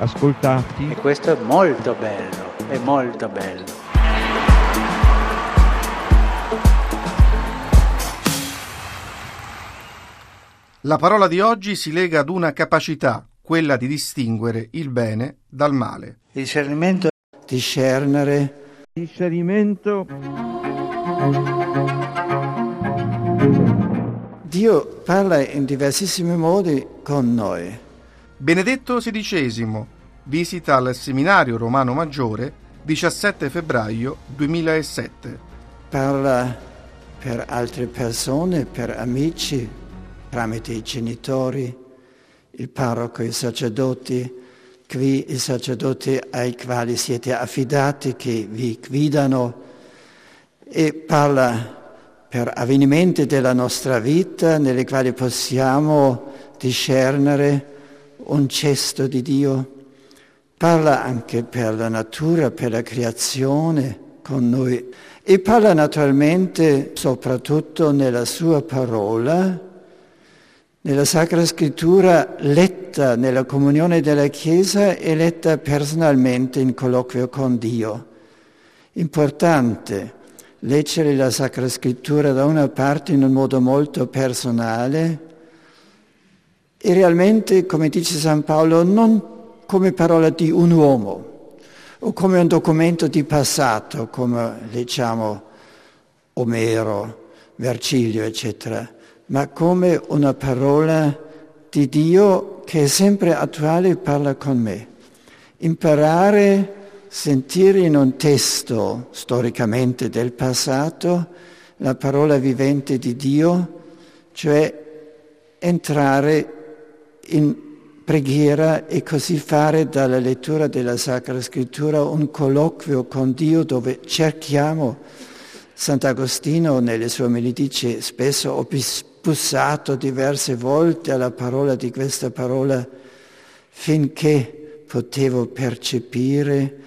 ascoltati. E questo è molto bello, è molto bello. La parola di oggi si lega ad una capacità, quella di distinguere il bene dal male. Il discernimento Discernere, Discernimento Dio parla in diversissimi modi con noi. Benedetto XVI visita al Seminario Romano Maggiore 17 febbraio 2007. Parla per altre persone, per amici, tramite i genitori, il parroco, i sacerdoti, qui i sacerdoti ai quali siete affidati, che vi guidano, e parla per avvenimenti della nostra vita nelle quali possiamo discernere un gesto di Dio. Parla anche per la natura, per la creazione con noi e parla naturalmente soprattutto nella sua parola, nella Sacra Scrittura letta nella comunione della Chiesa e letta personalmente in colloquio con Dio. Importante leggere la Sacra Scrittura da una parte in un modo molto personale e realmente, come dice San Paolo, non come parola di un uomo o come un documento di passato, come leggiamo Omero, Vercilio, eccetera, ma come una parola di Dio che è sempre attuale e parla con me. Imparare sentire in un testo storicamente del passato la parola vivente di Dio, cioè entrare in preghiera e così fare dalla lettura della Sacra Scrittura un colloquio con Dio dove cerchiamo, Sant'Agostino nelle sue omelie dice spesso ho bussato diverse volte alla parola di questa parola finché potevo percepire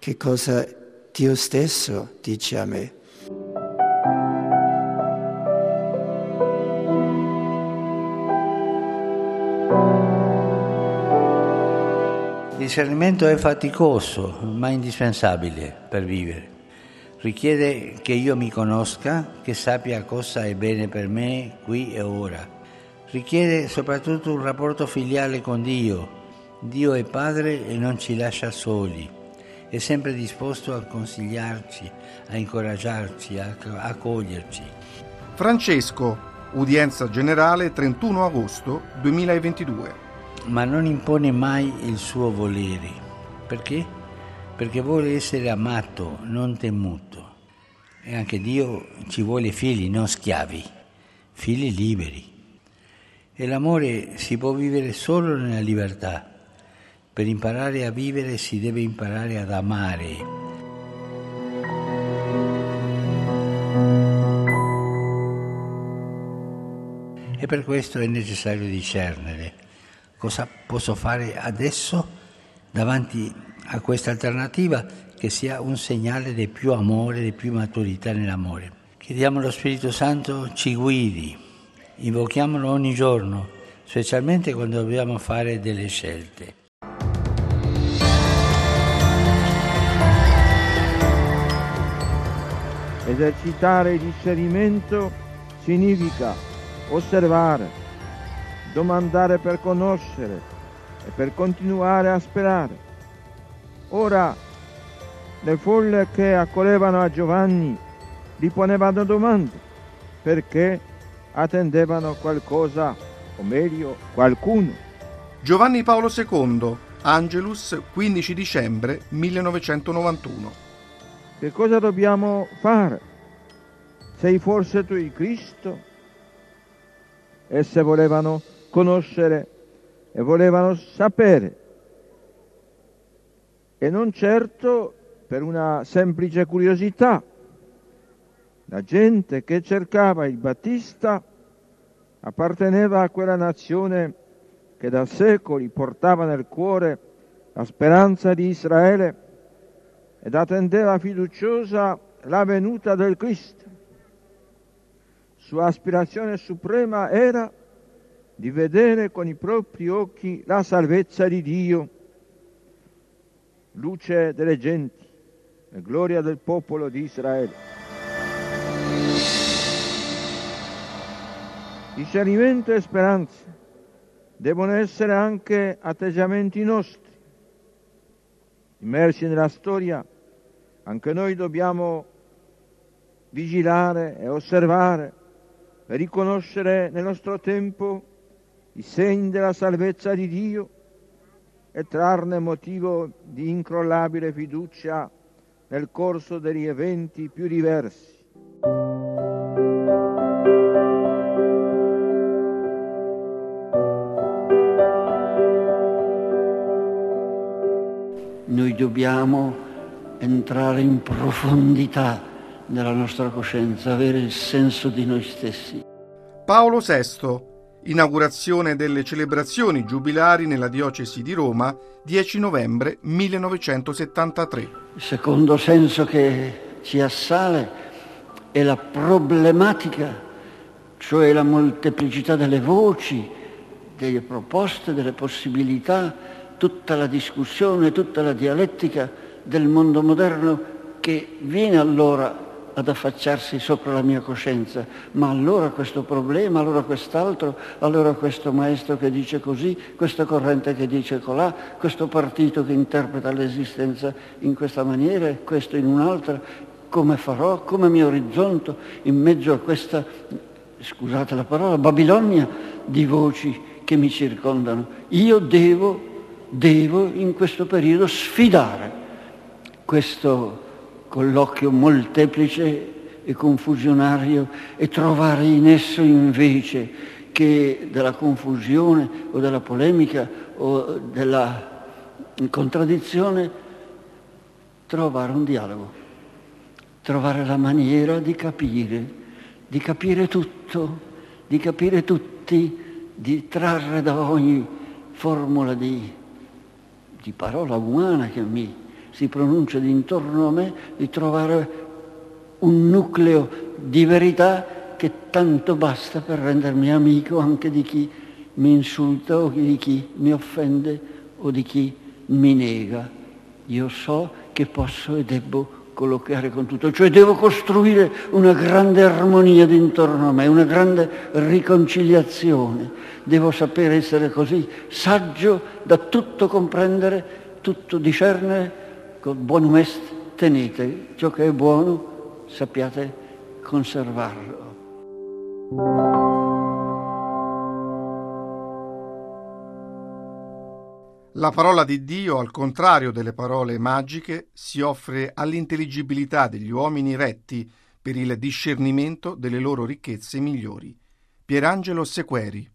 che cosa Dio stesso dice a me. Il discernimento è faticoso, ma indispensabile per vivere. Richiede che io mi conosca, che sappia cosa è bene per me qui e ora. Richiede soprattutto un rapporto filiale con Dio. Dio è Padre e non ci lascia soli. È sempre disposto a consigliarci, a incoraggiarci, a accoglierci. Francesco, udienza generale 31 agosto 2022. Ma non impone mai il suo volere. Perché? Perché vuole essere amato, non temuto. E anche Dio ci vuole figli, non schiavi, figli liberi. E l'amore si può vivere solo nella libertà. Per imparare a vivere si deve imparare ad amare. E per questo è necessario discernere cosa posso fare adesso davanti a questa alternativa che sia un segnale di più amore, di più maturità nell'amore. Chiediamo allo Spirito Santo ci guidi, invochiamolo ogni giorno, specialmente quando dobbiamo fare delle scelte. Esercitare il discernimento significa osservare, domandare per conoscere e per continuare a sperare. Ora le folle che accorrevano a Giovanni gli ponevano domande perché attendevano qualcosa, o meglio qualcuno. Giovanni Paolo II, Angelus, 15 dicembre 1991. Che cosa dobbiamo fare? Sei forse tu il Cristo? Esse volevano conoscere e volevano sapere. e non certo per una semplice curiosità. La gente che cercava il Battista apparteneva a quella nazione che da secoli portava nel cuore la speranza di Israele ed attendeva fiduciosa la venuta del Cristo. Sua aspirazione suprema era di vedere con i propri occhi la salvezza di Dio, luce delle genti e gloria del popolo di Israele. Discernimento e speranza devono essere anche atteggiamenti nostri. Immersi nella storia, anche noi dobbiamo vigilare e osservare per riconoscere nel nostro tempo i segni della salvezza di Dio e trarne motivo di incrollabile fiducia nel corso degli eventi più diversi. Noi dobbiamo entrare in profondità nella nostra coscienza, avere il senso di noi stessi. Paolo VI inaugurazione delle celebrazioni giubilari nella diocesi di Roma 10 novembre 1973. Il secondo senso che ci assale è la problematica, cioè la molteplicità delle voci, delle proposte, delle possibilità, tutta la discussione, tutta la dialettica del mondo moderno che viene allora ad affacciarsi sopra la mia coscienza, ma allora questo problema, allora quest'altro, allora questo maestro che dice così, questa corrente che dice colà, questo partito che interpreta l'esistenza in questa maniera e questo in un'altra, come farò, come mi orizzonto in mezzo a questa, scusate la parola, Babilonia di voci che mi circondano. Io devo, devo in questo periodo sfidare questo colloquio molteplice e confusionario e trovare in esso invece che della confusione o della polemica o della contraddizione trovare un dialogo, trovare la maniera di capire, di capire tutto, di capire tutti, di trarre da ogni formula di, di parola umana che mi si pronuncia intorno a me, di trovare un nucleo di verità che tanto basta per rendermi amico anche di chi mi insulta o di chi mi offende o di chi mi nega. Io so che posso e debbo colloquiare con tutto, cioè devo costruire una grande armonia d'intorno a me, una grande riconciliazione. Devo sapere essere così saggio da tutto comprendere, tutto discernere con buon mest tenete ciò che è buono, sappiate conservarlo. La parola di Dio, al contrario delle parole magiche, si offre all'intelligibilità degli uomini retti per il discernimento delle loro ricchezze migliori. Pierangelo Sequeri.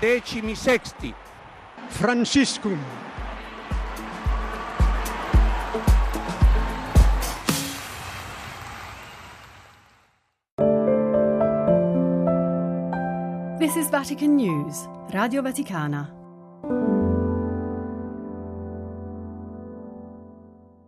decimi sexti. Franciscum. This is Vatican News, Radio Vaticana.